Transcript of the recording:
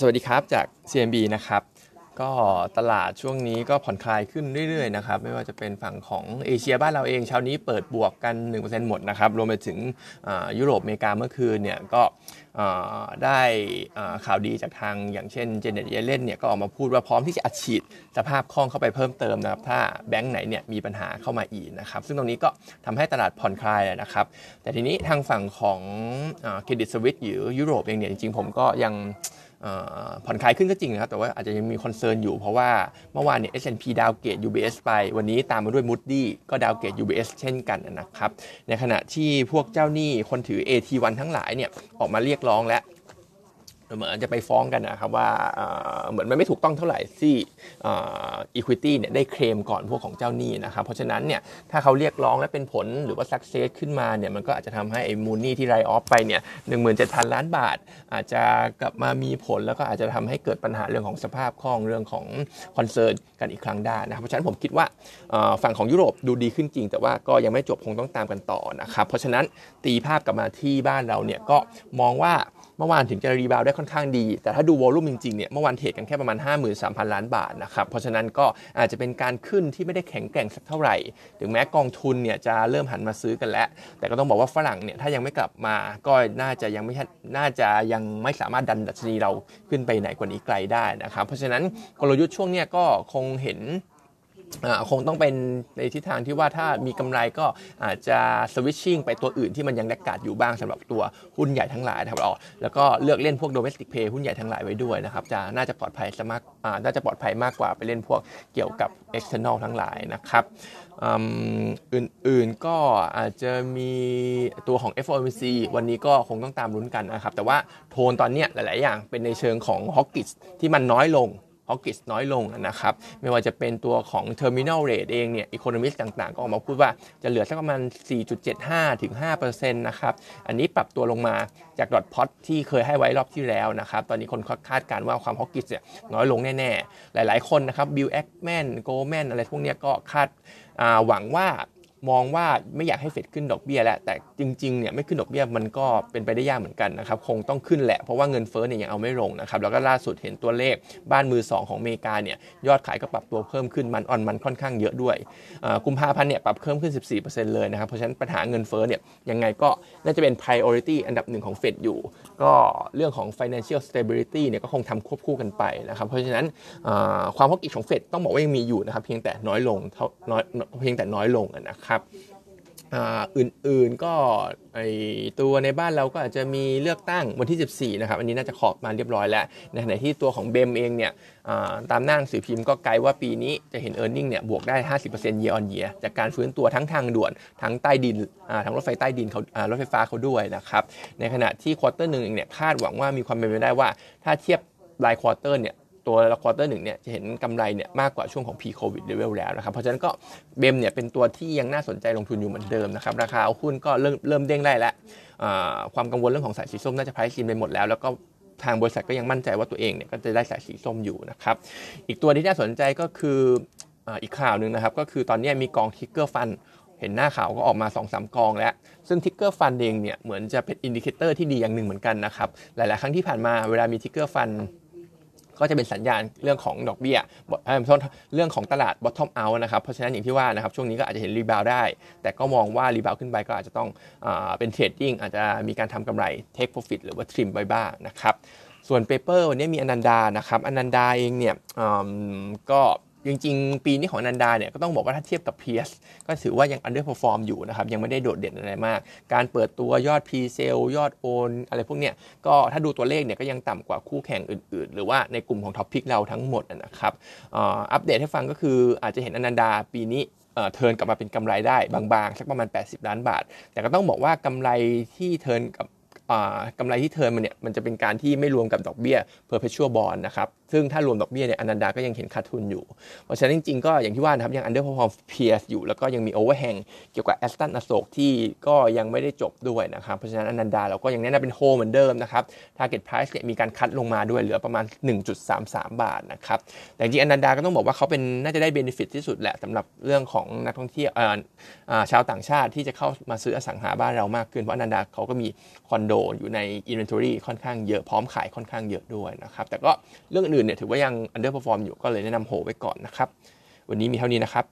สวัสดีครับจาก CMB นะครับ ก็ตลาดช่วงนี้ก็ผ่อนคลายขึ้นเรื่อยๆนะครับไม่ว่าจะเป็นฝั่งของเอเชียบ้านเราเองเช้านี้เปิดบวกกัน 1%หมดนะครับรวมไปถึงยุโรปอเมริกาเมื่อคืนเนี่ยก็ได้ข่าวดีจากทางอย่างเช่นเจเน็ตเยเลนเนี่ยก็ออกมาพูดว่าพร้อมที่จะอัดฉีดสภาพคล่องเข้าไปเพิ่มเติมนะครับถ้าแบงก์ไหนเนี่ยมีปัญหาเข้ามาอีกนะครับซึ่งตรงนี้ก็ทำให้ตลาดผ่อนคลายนะครับ แต่ทีนี้ทางฝั่งของเครดิตสวิตหรือยุโรปเองเนี่ยจริงๆผมก็ยัง ผ่อนคลายขึ้นก็จริงนะครับ แต่ว่าอาจจะยังมี concern อยู่เพราะว่าเมื่อวานเนี่ย S&P downgrade UBS ไป วันนี้ตามมาด้วย Moody's ก็ downgrade UBS เช่นกันนะครับ ในขณะที่พวกเจ้าหนี้คนถือ AT1 ทั้งหลายเนี่ยออกมาเรียกร้องแล้ว เหมือนจะไปฟ้องกันนะครับว่าเหมือนมันไม่ถูกต้องเท่าไหร่ที่ equity เนี่ยได้เคลมก่อนพวกของเจ้าหนี้นะครับเพราะฉะนั้นเนี่ยถ้าเขาเรียกร้องและเป็นผลหรือว่า success ขึ้นมาเนี่ยมันก็อาจจะทำให้ไอ้มูลหนี้ที่ write off ไปเนี่ยหนึ่งหมื่นเจ็ดพันล้านบาท อาจจะกลับมามีผลแล้วก็อาจจะทำให้เกิดปัญหาเรื่องของสภาพคล่องเรื่องของ concern กันอีกครั้งได้นะครับเพราะฉะนั้นผมคิดว่าฝั่งของยุโรปดูดีขึ้นจริง แต่ว่าก็ยังไม่จบคงต้องตามกันต่อนะครับเพราะฉะนั้นตีภาพกลับมาที่บ้านเราเนี่ยก็มองว่า เมื่อวานถึงจะ rebound ได้ค่อนข้างดี แต่ถ้าดู volume จริงๆเนี่ยเมื่อวาน trade กันแค่ประมาณ 53,000 ล้านบาทนะครับเพราะฉะนั้นก็อาจจะเป็นการขึ้นที่ไม่ได้แข็งแกร่งสักเท่าไหร่ ถึงแม้กองทุนเนี่ยจะเริ่มหันมาซื้อกันแล้ว แต่ก็ต้องบอกว่าฝรั่งเนี่ยถ้ายังไม่กลับมาก็น่าจะยังไม่น่าจะยังไม่สามารถดันดัชนีเราขึ้นไปไหนกว่านี้ไกลได้นะครับเพราะฉะนั้นกลยุทธ์ช่วงเนี้ก็คงเห็น คงต้องเป็นในทิศทางที่ว่าถ้ามีกำไรก็อาจจะสวิตชิ่งไปตัวอื่นที่มันยังแลกกาดอยู่บ้างสำหรับตัวหุ้นใหญ่ทั้งหลายนะครับแล้วก็เลือกเล่นพวกโดเมสติกเพย์หุ้นใหญ่ทั้งหลายไว้ด้วยนะครับจะน่าจะปลอดภัยมากน่าจะปลอดภัยมากกว่าไปเล่นพวกเกี่ยวกับ external ทั้งหลายนะครับอื่นๆก็อาจจะมีตัวของ FOMC วันนี้ก็คงต้องตามลุ้นกันนะครับ แต่ว่าโทนตอนนี้หลาย ๆ อย่างเป็นในเชิงของฮอกกิสที่มันน้อยลง ฮอกกิสน้อยลงนะครับ ไม่ว่าจะเป็นตัวของ Terminal Rate เองเนี่ยอีโคโนมิสต่างๆ ก็ออกมาพูดว่าจะเหลือสักประมาณ 4.75 ถึง5%นะครับ อันนี้ปรับตัวลงมาจาก dot plot ที่เคยให้ไว้รอบที่แล้วนะครับ ตอนนี้คนคาดการณ์ว่าความ hawkish เนี่ยน้อยลงแน่ๆ หลายๆคนนะครับบิลแอคแมนโกลแมนอะไรพวกนี้ก็คาดหวังว่า มองว่าไม่อยากให้เฟดขึ้นดอกเบี้ยแล้วแต่จริงๆเนี่ยไม่ขึ้นดอกเบี้ยมันก็เป็นไปได้ยากเหมือนกันนะครับคงต้องขึ้นแหละเพราะว่าเงินเฟ้อเนี่ยยังเอาไม่ลงนะครับแล้วก็ล่าสุดเห็นตัวเลขบ้านมือ 2 ของอเมริกาเนี่ยยอดขายก็ปรับตัวเพิ่มขึ้น month on month ค่อนข้างเยอะด้วยกุมภาพันธ์เนี่ยปรับเพิ่มขึ้น 14%เลยนะครับเพราะฉะนั้นปัญหาเงินเฟ้อเนี่ยยังไงก็น่าจะเป็น priority อันดับหนึ่งของเฟดอยู่ ก็เรื่องของ financial stability เนี่ยก็คงทำควบคู่กันไปนะครับเพราะฉะนั้นความฮอกกิของเฟดต้องบอกว่ายังมีอยู่นะครับเพียงแต่น้อยลงเท่าน้อยเพียงแต่น้อยลงนะครับอื่นๆก็ไอตัวในบ้านเราก็อาจจะมีเลือกตั้งวันที่ 14 นะครับ อันนี้น่าจะขอบมาเรียบร้อยแล้วในขณะที่ตัวของเบมเองเนี่ยตามหน้าหนังสือพิมพ์ก็ไกลว่าปีนี้จะเห็น e a r n i n g เนี่ยบวกได้ 50% year on year จากการฟื้นตัวทั้งทางด่วน ทั้งใต้ดินทั้งรถไฟใต้ดินเขารถไฟฟ้าเขาด้วยนะครับ ในขณะที่ quarter หนึ่งเนี่ยคาดหวังว่ามีความเป็นไปได้ว่าถ้าเทียบราย quarter เนี่ย ตัว quarter หนึ่งเนี่ยจะเห็นกำไรเนี่ยมากกว่าช่วงของ pre-covid level แล้วนะครับ เพราะฉะนั้นก็ BEM เนี่ยเป็นตัวที่ยังน่าสนใจลงทุนอยู่เหมือนเดิมนะครับ ราคาหุ้นก็เริ่มเริ่มเด้งได้แล้วความกังวลเรื่องของสายสีส้มน่าจะ price in ไปหมดแล้วแล้วก็ทางบริษัทก็ยังมั่นใจว่าตัวเองเนี่ยก็จะได้สายสีส้มอยู่นะครับ อีกตัวที่น่าสนใจก็คืออีกข่าวหนึ่งนะครับ ก็คือตอนนี้มีกอง trigger fund เห็นหน้าข่าวก็ออกมา2อสกองแล้ว ซึ่ง trigger fund เองเนี่ยเหมือนจะเป็น indicator ที่ดีอย่างหนึ่งเหมือนกันนะครับ หลาย ๆ ครั้งที่ผ่านมาเวลามี trigger fund ก็จะเป็นสัญญาณเรื่องของดอกเบี้ยเรื่องของตลาด bottom out นะครับเพราะฉะนั้นอย่างที่ว่านะครับช่วงนี้ก็อาจจะเห็น rebound ได้ แต่ก็มองว่า rebound ขึ้นไปก็อาจจะต้องอเป็น trading อาจจะมีการทำกำไร take profit หรือว่า trim ไว้บ้างนะครับส่วน paper วันนี้มีอนันดานะครับอนันดาเองเนี่ยก็ จริง ๆ ปีนี้ของนันดาเนี่ยก็ต้องบอกว่าถ้าเทียบกับ PS ก็ถือว่ายัง underperform อยู่นะครับ ยังไม่ได้โดดเด่นอะไรมาก การเปิดตัวยอด p s a l ยอดโอนอะไรพวกเนี้ยก็ถ้าดูตัวเลขเนี่ยก็ยังต่ำกว่าคู่แข่งอื่น ๆ หรือว่าในกลุ่มของ top pick เราทั้งหมดนะครับอัปเดตให้ฟังก็คืออาจจะเห็นอนันดาปีนี้เทินกลับมาเป็นกำไรได้บางๆ สักประมาณ 80 ล้านบาท แต่ก็ต้องบอกว่ากำไรที่เทินกับ กำไรที่เทินมันเนี่ยมันจะเป็นการที่ไม่รวมกับดอกเบี้ย perpetual bond นะครับซึ่งถ้ารวมดอกเบี้ยเนี่ยอนันดาก็ยังเห็นขาดทุนอยู่ เพราะฉะนั้นจริงๆก็อย่างที่ว่านะครับยัง underperform peers อยู่ แล้วก็ยังมี overhang เกี่ยวกับแอสตันอโศกที่ก็ยังไม่ได้จบด้วยนะครับเพราะฉะนั้นอนันดาเราก็ยังแนะนำเป็นโฮเหมือนเดิมนะครับ target price เนี่ยมีการคัดลงมาด้วยเหลือประมาณ 1.33 บาทนะครับแต่จริงอนันดาก็ต้องบอกว่าเขาเป็นน่าจะได้ benefit ที่สุดแหละสำหรับเรื่องของนักท่องเที่ยวชาวต่างชาติที่จะเข้ามาซื้ออสังหาบ้านเรามากขึ้นเพราะอนันดาเขาก็มีคอนโดอยู่ใน Inventory ค่อนข้างเยอะพร้อมขายค่อนข้างเยอะด้วยนะครับ แต่ก็เรื่องอื่นเนี่ยถือว่ายัง underperform อยู่ก็เลยแนะนำโหไว้ก่อนนะครับ วันนี้มีเท่านี้นะครับ